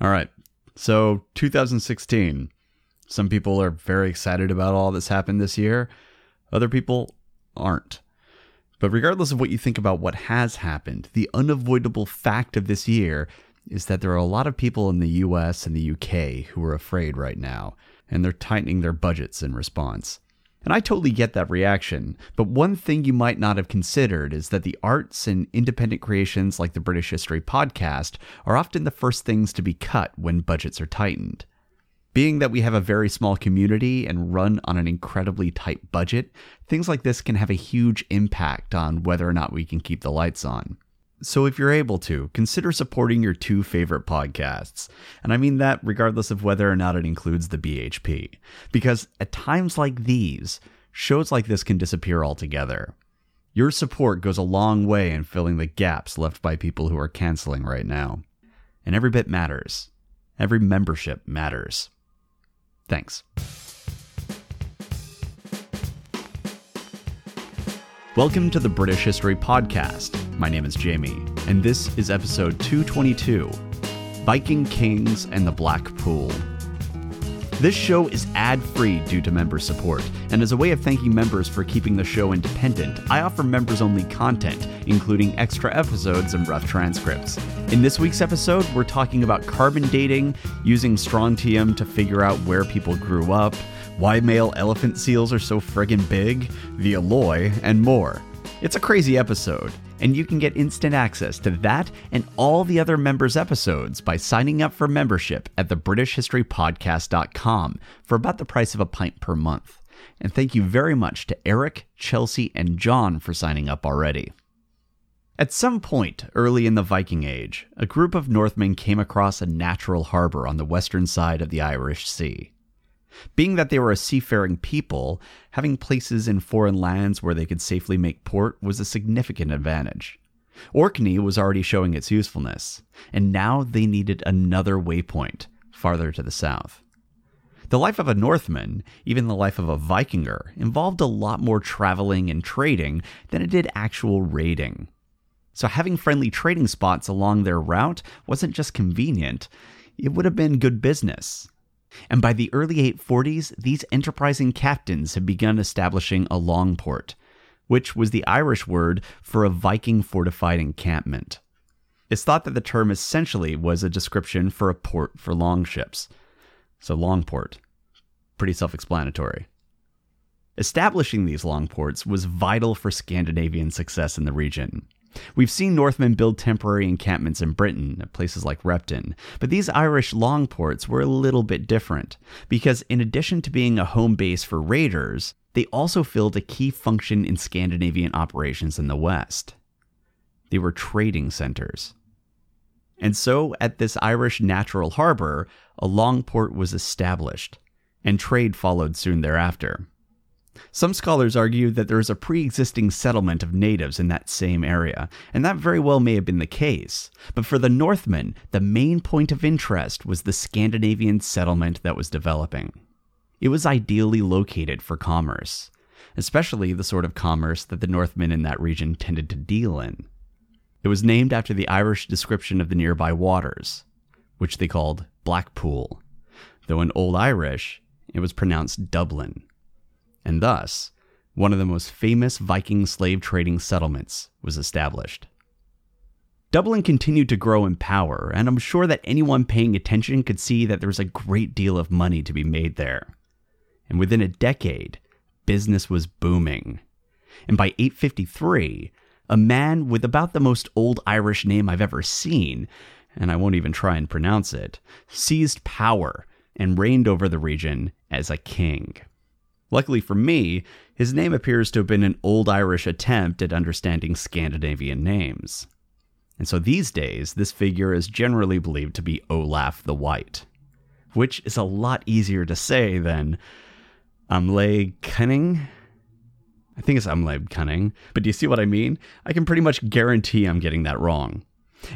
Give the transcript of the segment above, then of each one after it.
All right. So 2016. Some people are very excited about all that's happened this year. Other people aren't. But regardless of what you think about what has happened, the unavoidable fact of this year is that there are a lot of people in the US and the UK who are afraid right now, and they're tightening their budgets in response. And I totally get that reaction, but one thing you might not have considered is that the arts and independent creations like the British History podcast are often the first things to be cut when budgets are tightened. Being that we have a very small community and run on an incredibly tight budget, things like this can have a huge impact on whether or not we can keep the lights on. So, if you're able to, consider supporting your two favorite podcasts. And I mean that regardless of whether or not it includes the BHP. Because at times like these, shows like this can disappear altogether. Your support goes a long way in filling the gaps left by people who are canceling right now. And every bit matters. Every membership matters. Thanks. Welcome to the British History Podcast. My name is Jamie, and this is episode 222 Viking Kings and the Black Pool. This show is ad free due to member support, and as a way of thanking members for keeping the show independent, I offer members only content, including extra episodes and rough transcripts. In this week's episode, we're talking about carbon dating, using Strontium to figure out where people grew up why male elephant seals are so friggin' big, the alloy, and more. It's a crazy episode, and you can get instant access to that and all the other members' episodes by signing up for membership at thebritishhistorypodcast.com for about the price of a pint per month. And thank you very much to Eric, Chelsea, and John for signing up already. At some point early in the Viking Age, a group of Northmen came across a natural harbor on the western side of the Irish Sea. Being that they were a seafaring people, having places in foreign lands where they could safely make port was a significant advantage. Orkney was already showing its usefulness, and now they needed another waypoint farther to the south. The life of a Northman, even the life of a Vikinger, involved a lot more traveling and trading than it did actual raiding. So having friendly trading spots along their route wasn't just convenient, it would have been good business. And by the early 840s, these enterprising captains had begun establishing a longport, which was the Irish word for a Viking fortified encampment. It's thought that the term essentially was a description for a port for longships. So, longport. Pretty self explanatory. Establishing these longports was vital for Scandinavian success in the region. We've seen Northmen build temporary encampments in Britain, at places like Repton, but these Irish longports were a little bit different, because in addition to being a home base for raiders, they also filled a key function in Scandinavian operations in the West. They were trading centers. And so, at this Irish natural harbor, a longport was established, and trade followed soon thereafter. Some scholars argue that there is a pre existing settlement of natives in that same area, and that very well may have been the case. But for the Northmen, the main point of interest was the Scandinavian settlement that was developing. It was ideally located for commerce, especially the sort of commerce that the Northmen in that region tended to deal in. It was named after the Irish description of the nearby waters, which they called Blackpool, though in Old Irish it was pronounced Dublin and thus, one of the most famous Viking slave trading settlements was established. Dublin continued to grow in power, and I'm sure that anyone paying attention could see that there was a great deal of money to be made there. And within a decade, business was booming. And by 853, a man with about the most old Irish name I've ever seen, and I won't even try and pronounce it, seized power and reigned over the region as a king. Luckily for me, his name appears to have been an Old Irish attempt at understanding Scandinavian names. And so these days, this figure is generally believed to be Olaf the White, which is a lot easier to say than Amle Cunning. I think it's Amle Cunning, but do you see what I mean? I can pretty much guarantee I'm getting that wrong.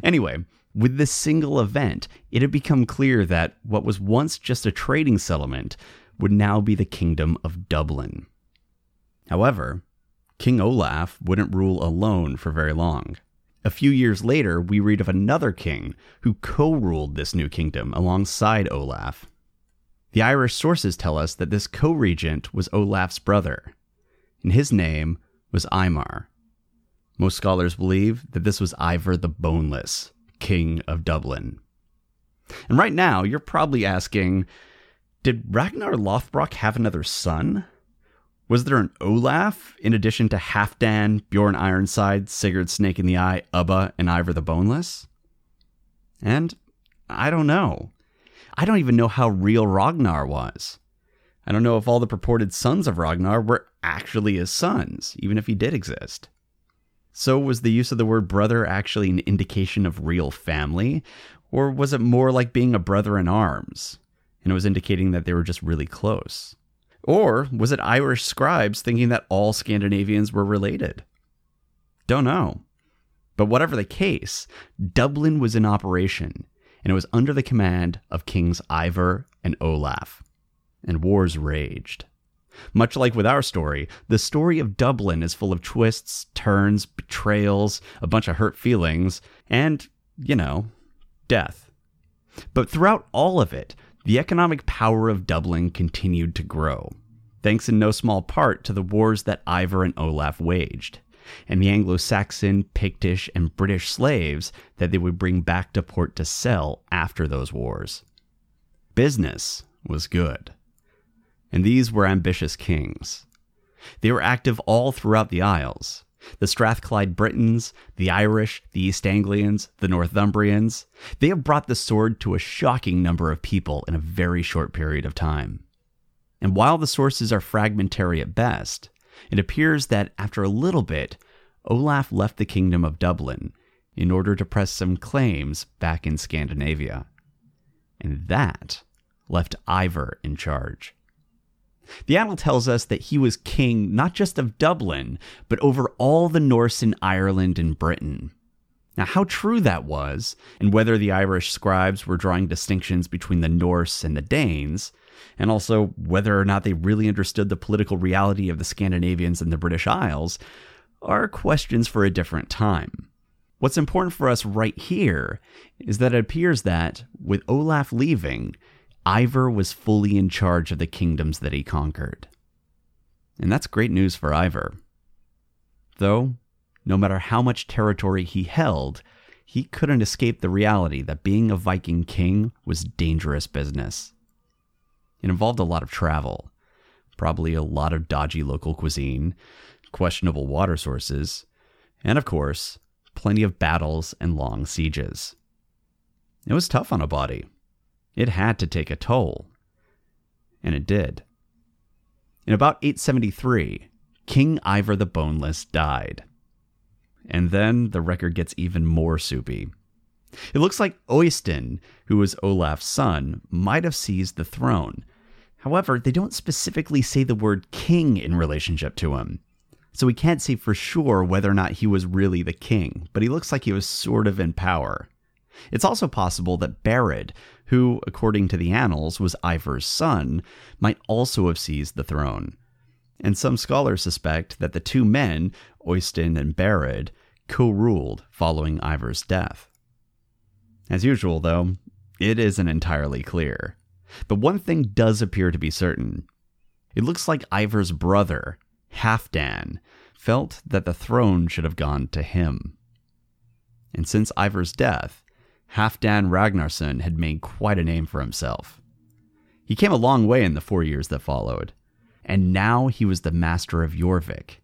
Anyway, with this single event, it had become clear that what was once just a trading settlement would now be the Kingdom of Dublin. However, King Olaf wouldn't rule alone for very long. A few years later, we read of another king who co ruled this new kingdom alongside Olaf. The Irish sources tell us that this co regent was Olaf's brother, and his name was Eimar. Most scholars believe that this was Ivar the Boneless, king of Dublin. And right now, you're probably asking did Ragnar Lothbrok have another son? Was there an Olaf in addition to Halfdan, Bjorn Ironside, Sigurd Snake in the Eye, Ubba, and Ivar the Boneless? And I don't know. I don't even know how real Ragnar was. I don't know if all the purported sons of Ragnar were actually his sons, even if he did exist. So, was the use of the word brother actually an indication of real family? Or was it more like being a brother in arms? And it was indicating that they were just really close? Or was it Irish scribes thinking that all Scandinavians were related? Don't know. But whatever the case, Dublin was in operation, and it was under the command of Kings Ivar and Olaf. And wars raged. Much like with our story, the story of Dublin is full of twists, turns, betrayals, a bunch of hurt feelings, and, you know, death. But throughout all of it, the economic power of Dublin continued to grow, thanks in no small part to the wars that Ivar and Olaf waged, and the Anglo Saxon, Pictish, and British slaves that they would bring back to port to sell after those wars. Business was good. And these were ambitious kings. They were active all throughout the Isles, the Strathclyde Britons, the Irish, the East Anglians, the Northumbrians. They have brought the sword to a shocking number of people in a very short period of time. And while the sources are fragmentary at best, it appears that after a little bit, Olaf left the kingdom of Dublin in order to press some claims back in Scandinavia. And that left Ivar in charge. The annal tells us that he was king not just of Dublin, but over all the Norse in Ireland and Britain. Now, how true that was, and whether the Irish scribes were drawing distinctions between the Norse and the Danes, and also whether or not they really understood the political reality of the Scandinavians and the British Isles, are questions for a different time. What's important for us right here is that it appears that, with Olaf leaving, Ivar was fully in charge of the kingdoms that he conquered. And that's great news for Ivar. Though, no matter how much territory he held, he couldn't escape the reality that being a Viking king was dangerous business. It involved a lot of travel, probably a lot of dodgy local cuisine, questionable water sources, and of course, plenty of battles and long sieges. It was tough on a body. It had to take a toll. And it did. In about 873, King Ivar the Boneless died. And then the record gets even more soupy. It looks like Oystein, who was Olaf's son, might have seized the throne. However, they don't specifically say the word king in relationship to him. So we can't say for sure whether or not he was really the king, but he looks like he was sort of in power. It's also possible that Bered, who, according to the annals, was Ivar's son, might also have seized the throne. And some scholars suspect that the two men, Oystein and Bered, co ruled following Ivar's death. As usual, though, it isn't entirely clear. But one thing does appear to be certain. It looks like Ivar's brother, Halfdan, felt that the throne should have gone to him. And since Ivar's death, Halfdan Ragnarsson had made quite a name for himself. He came a long way in the four years that followed, and now he was the master of Jorvik,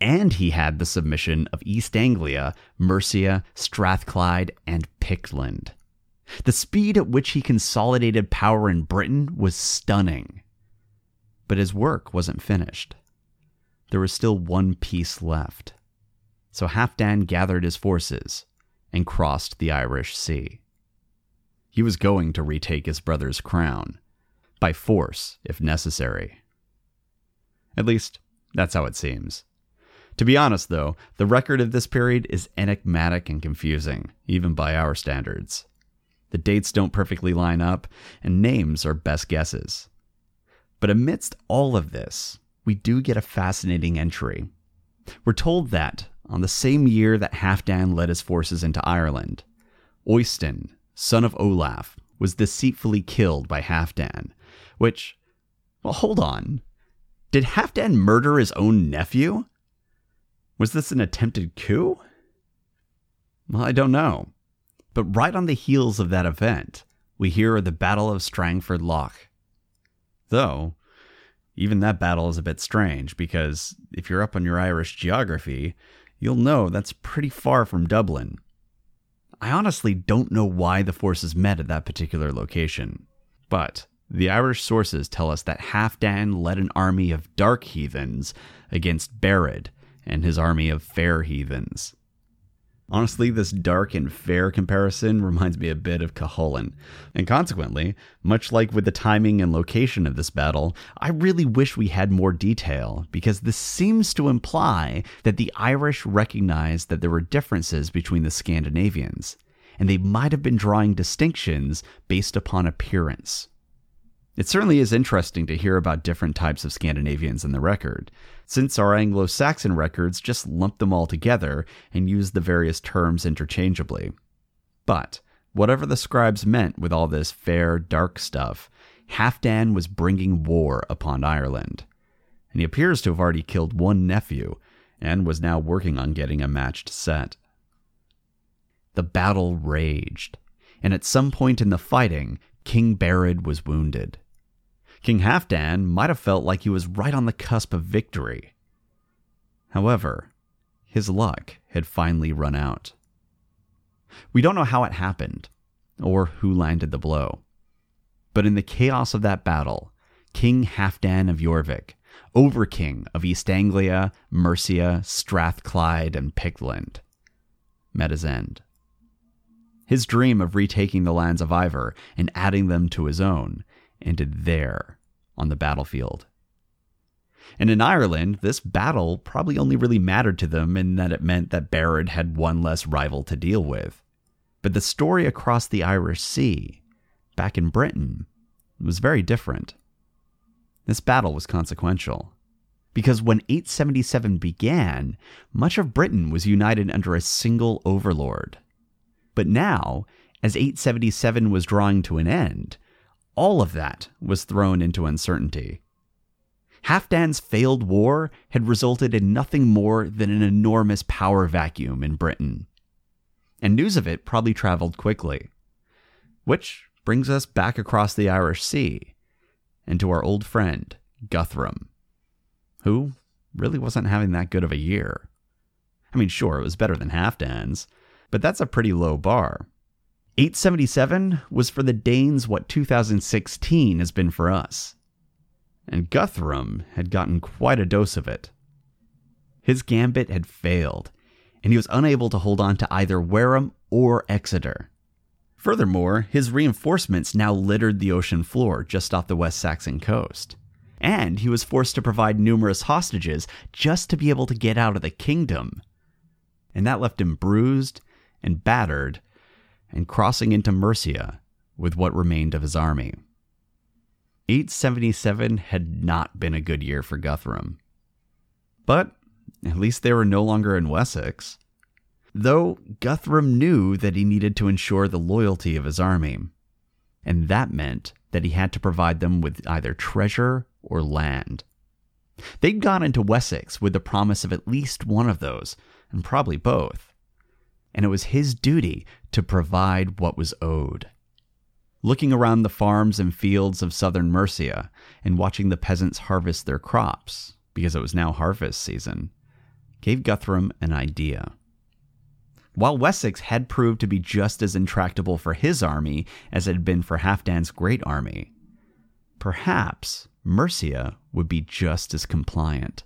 and he had the submission of East Anglia, Mercia, Strathclyde, and Pictland. The speed at which he consolidated power in Britain was stunning. But his work wasn't finished. There was still one piece left. So Halfdan gathered his forces and crossed the Irish Sea. He was going to retake his brother's crown, by force if necessary. At least, that's how it seems. To be honest, though, the record of this period is enigmatic and confusing, even by our standards. The dates don't perfectly line up, and names are best guesses. But amidst all of this, we do get a fascinating entry. We're told that, on the same year that Halfdan led his forces into Ireland, Oystein, son of Olaf, was deceitfully killed by Halfdan, which, well, hold on. Did Halfdan murder his own nephew? Was this an attempted coup? Well, I don't know. But right on the heels of that event, we hear of the Battle of Strangford Lough. Though, even that battle is a bit strange because if you're up on your Irish geography, you'll know that's pretty far from Dublin. I honestly don't know why the forces met at that particular location, but the Irish sources tell us that Halfdan led an army of dark heathens against Bered and his army of fair heathens. Honestly, this dark and fair comparison reminds me a bit of Cuchulainn, and consequently, much like with the timing and location of this battle, I really wish we had more detail, because this seems to imply that the Irish recognized that there were differences between the Scandinavians, and they might have been drawing distinctions based upon appearance. It certainly is interesting to hear about different types of Scandinavians in the record, since our Anglo Saxon records just lump them all together and use the various terms interchangeably. But, whatever the scribes meant with all this fair, dark stuff, Halfdan was bringing war upon Ireland. And he appears to have already killed one nephew, and was now working on getting a matched set. The battle raged, and at some point in the fighting, King Bered was wounded. King Halfdan might have felt like he was right on the cusp of victory. However, his luck had finally run out. We don't know how it happened, or who landed the blow. But in the chaos of that battle, King Halfdan of Jorvik, Overking of East Anglia, Mercia, Strathclyde, and Pictland, met his end. His dream of retaking the lands of Ivar and adding them to his own ended there on the battlefield. And in Ireland, this battle probably only really mattered to them in that it meant that Bered had one less rival to deal with. But the story across the Irish Sea, back in Britain, was very different. This battle was consequential. Because when 877 began, much of Britain was united under a single overlord. But now, as 877 was drawing to an end, all of that was thrown into uncertainty. Halfdan's failed war had resulted in nothing more than an enormous power vacuum in Britain. And news of it probably traveled quickly. Which brings us back across the Irish Sea and to our old friend, Guthrum, who really wasn't having that good of a year. I mean, sure, it was better than Halfdan's, but that's a pretty low bar. 877 was for the Danes what 2016 has been for us. And Guthrum had gotten quite a dose of it. His gambit had failed, and he was unable to hold on to either Wareham or Exeter. Furthermore, his reinforcements now littered the ocean floor just off the West Saxon coast. And he was forced to provide numerous hostages just to be able to get out of the kingdom. And that left him bruised and battered and crossing into Mercia with what remained of his army. 877 had not been a good year for Guthrum. But at least they were no longer in Wessex. Though Guthrum knew that he needed to ensure the loyalty of his army, and that meant that he had to provide them with either treasure or land. They'd gone into Wessex with the promise of at least one of those, and probably both and it was his duty to provide what was owed. Looking around the farms and fields of southern Mercia and watching the peasants harvest their crops, because it was now harvest season, gave Guthrum an idea. While Wessex had proved to be just as intractable for his army as it had been for Halfdan's great army, perhaps Mercia would be just as compliant.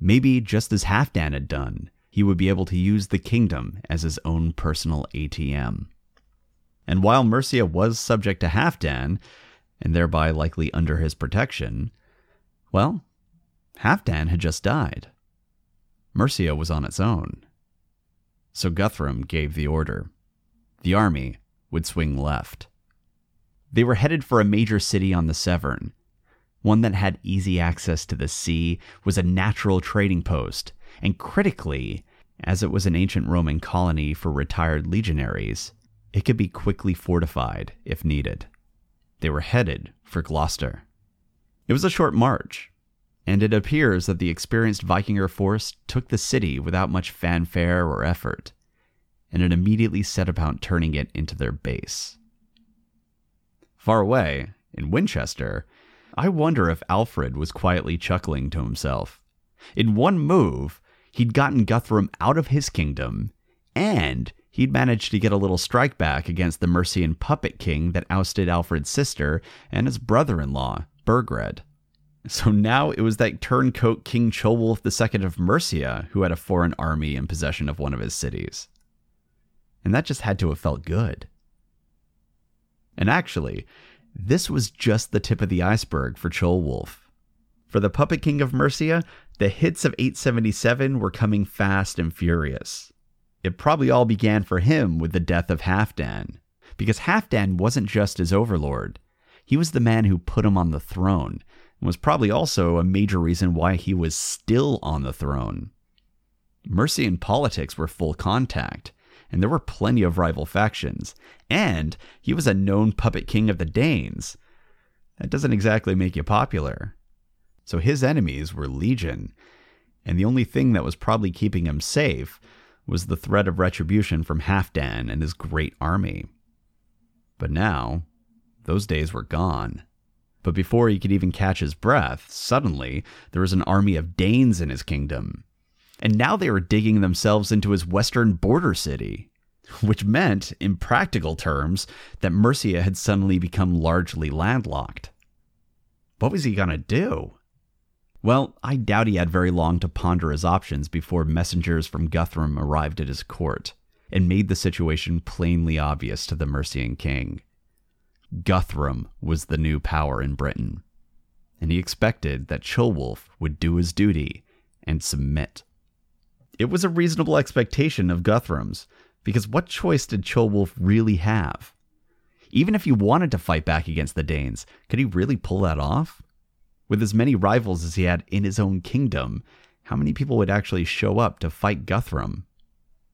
Maybe just as Halfdan had done, he would be able to use the kingdom as his own personal ATM. And while Mercia was subject to Halfdan, and thereby likely under his protection, well, Halfdan had just died. Mercia was on its own. So Guthrum gave the order. The army would swing left. They were headed for a major city on the Severn, one that had easy access to the sea, was a natural trading post, and critically, As it was an ancient Roman colony for retired legionaries, it could be quickly fortified if needed. They were headed for Gloucester. It was a short march, and it appears that the experienced Vikinger force took the city without much fanfare or effort, and it immediately set about turning it into their base. Far away, in Winchester, I wonder if Alfred was quietly chuckling to himself. In one move, he'd gotten Guthrum out of his kingdom, and he'd managed to get a little strike back against the Mercian puppet king that ousted Alfred's sister and his brother in law, Burgred. So now it was that turncoat King Ceolwulf II of Mercia who had a foreign army in possession of one of his cities. And that just had to have felt good. And actually, this was just the tip of the iceberg for Ceolwulf. For the puppet king of Mercia, the hits of 877 were coming fast and furious. It probably all began for him with the death of Halfdan, because Halfdan wasn't just his overlord, he was the man who put him on the throne and was probably also a major reason why he was still on the throne. Mercian politics were full contact, and there were plenty of rival factions, and he was a known puppet king of the Danes. That doesn't exactly make you popular. So his enemies were legion, and the only thing that was probably keeping him safe was the threat of retribution from Halfdan and his great army. But now, those days were gone. But before he could even catch his breath, suddenly there was an army of Danes in his kingdom. And now they were digging themselves into his western border city, which meant, in practical terms, that Mercia had suddenly become largely landlocked. What was he going to do? Well, I doubt he had very long to ponder his options before messengers from Guthrum arrived at his court and made the situation plainly obvious to the Mercian king. Guthrum was the new power in Britain, and he expected that Ceolwulf would do his duty and submit. It was a reasonable expectation of Guthrum's, because what choice did Ceolwulf really have? Even if he wanted to fight back against the Danes, could he really pull that off? With as many rivals as he had in his own kingdom, how many people would actually show up to fight Guthrum?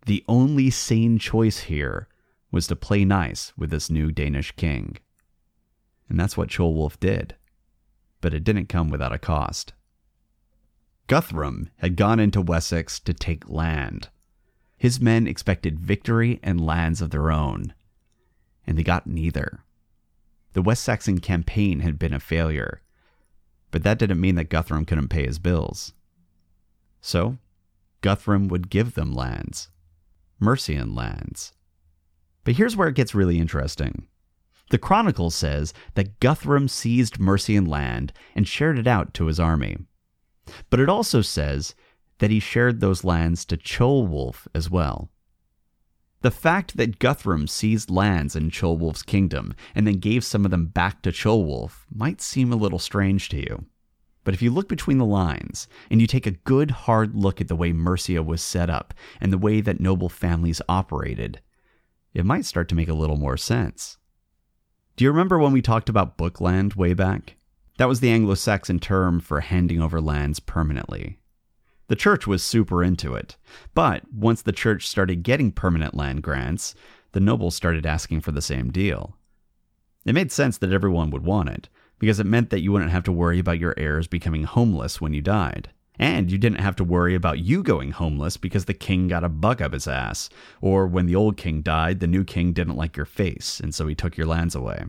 The only sane choice here was to play nice with this new Danish king. And that's what Ceolwulf did. But it didn't come without a cost. Guthrum had gone into Wessex to take land. His men expected victory and lands of their own, and they got neither. The West Saxon campaign had been a failure, but that didn't mean that Guthrum couldn't pay his bills. So, Guthrum would give them lands, Mercian lands. But here's where it gets really interesting. The Chronicle says that Guthrum seized Mercian land and shared it out to his army. But it also says that he shared those lands to Ceolwulf as well. The fact that Guthrum seized lands in Ceolwulf's kingdom and then gave some of them back to Ceolwulf might seem a little strange to you. But if you look between the lines and you take a good hard look at the way Mercia was set up and the way that noble families operated, it might start to make a little more sense. Do you remember when we talked about bookland way back? That was the Anglo Saxon term for handing over lands permanently. The church was super into it, but once the church started getting permanent land grants, the nobles started asking for the same deal. It made sense that everyone would want it, because it meant that you wouldn't have to worry about your heirs becoming homeless when you died. And you didn't have to worry about you going homeless because the king got a bug up his ass, or when the old king died, the new king didn't like your face, and so he took your lands away.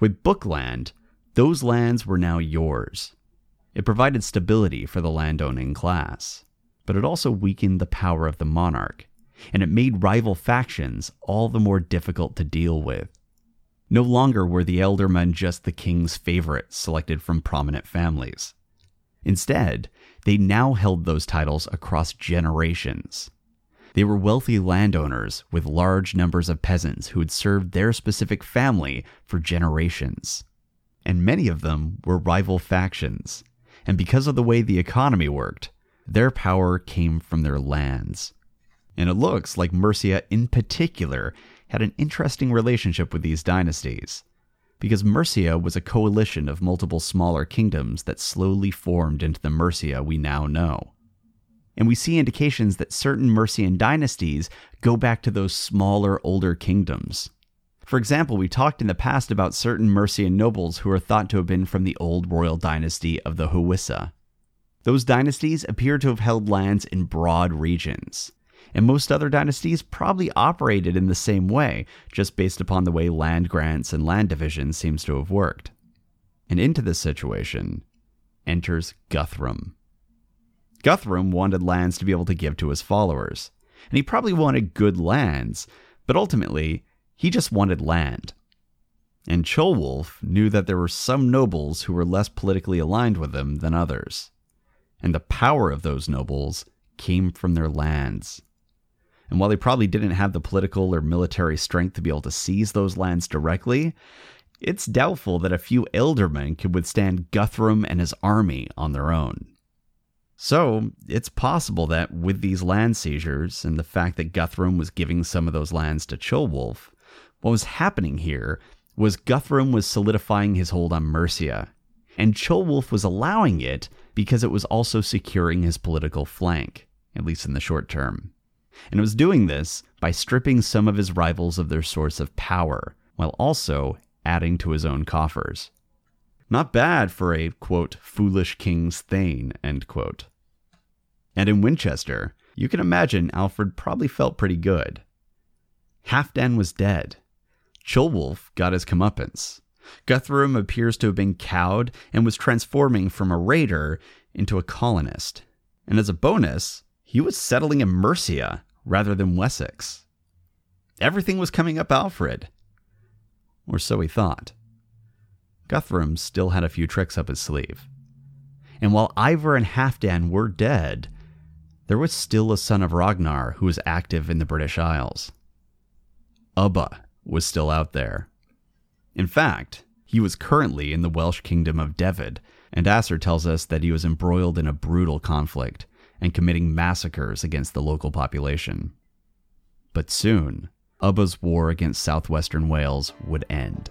With Bookland, those lands were now yours. It provided stability for the landowning class, but it also weakened the power of the monarch, and it made rival factions all the more difficult to deal with. No longer were the ealdormen just the king's favorites selected from prominent families. Instead, they now held those titles across generations. They were wealthy landowners with large numbers of peasants who had served their specific family for generations. And many of them were rival factions. And because of the way the economy worked, their power came from their lands. And it looks like Mercia in particular had an interesting relationship with these dynasties because Mercia was a coalition of multiple smaller kingdoms that slowly formed into the Mercia we now know. And we see indications that certain Mercian dynasties go back to those smaller, older kingdoms. For example, we talked in the past about certain Mercian nobles who are thought to have been from the old royal dynasty of the Hwicce. Those dynasties appear to have held lands in broad regions. And most other dynasties probably operated in the same way, just based upon the way land grants and land division seems to have worked. And into this situation enters Guthrum. Guthrum wanted lands to be able to give to his followers, and he probably wanted good lands, but ultimately, he just wanted land. And Ceolwulf knew that there were some nobles who were less politically aligned with him than others. And the power of those nobles came from their lands. And while they probably didn't have the political or military strength to be able to seize those lands directly, it's doubtful that a few ealdormen could withstand Guthrum and his army on their own. So, it's possible that with these land seizures and the fact that Guthrum was giving some of those lands to Ceolwulf, what was happening here was Guthrum was solidifying his hold on Mercia, and Ceolwulf was allowing it because it was also securing his political flank, at least in the short term. And it was doing this by stripping some of his rivals of their source of power, while also adding to his own coffers. Not bad for a, quote, foolish king's thane, end quote. And in Winchester, you can imagine Alfred probably felt pretty good. Halfdan was dead, Ceolwulf got his comeuppance. Guthrum appears to have been cowed and was transforming from a raider into a colonist. And as a bonus, he was settling in Mercia rather than Wessex. Everything was coming up Alfred. Or so he thought. Guthrum still had a few tricks up his sleeve. And while Ivar and Halfdan were dead, there was still a son of Ragnar who was active in the British Isles. Ubba was still out there. In fact, he was currently in the Welsh kingdom of Dyfed, and Asser tells us that he was embroiled in a brutal conflict and committing massacres against the local population. But soon, Ubba's war against southwestern Wales would end.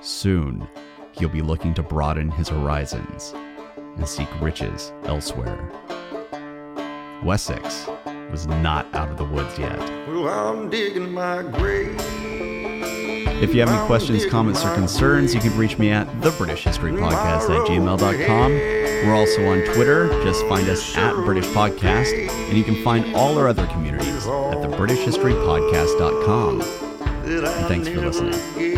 Soon, he'll be looking to broaden his horizons and seek riches elsewhere. Wessex was not out of the woods yet. Well, if you have any questions, comments, or concerns, you can reach me at the British History Podcast at gmail.com. We're also on Twitter. Just find us at British Podcast. And you can find all our other communities at thebritishhistorypodcast.com. And thanks for listening.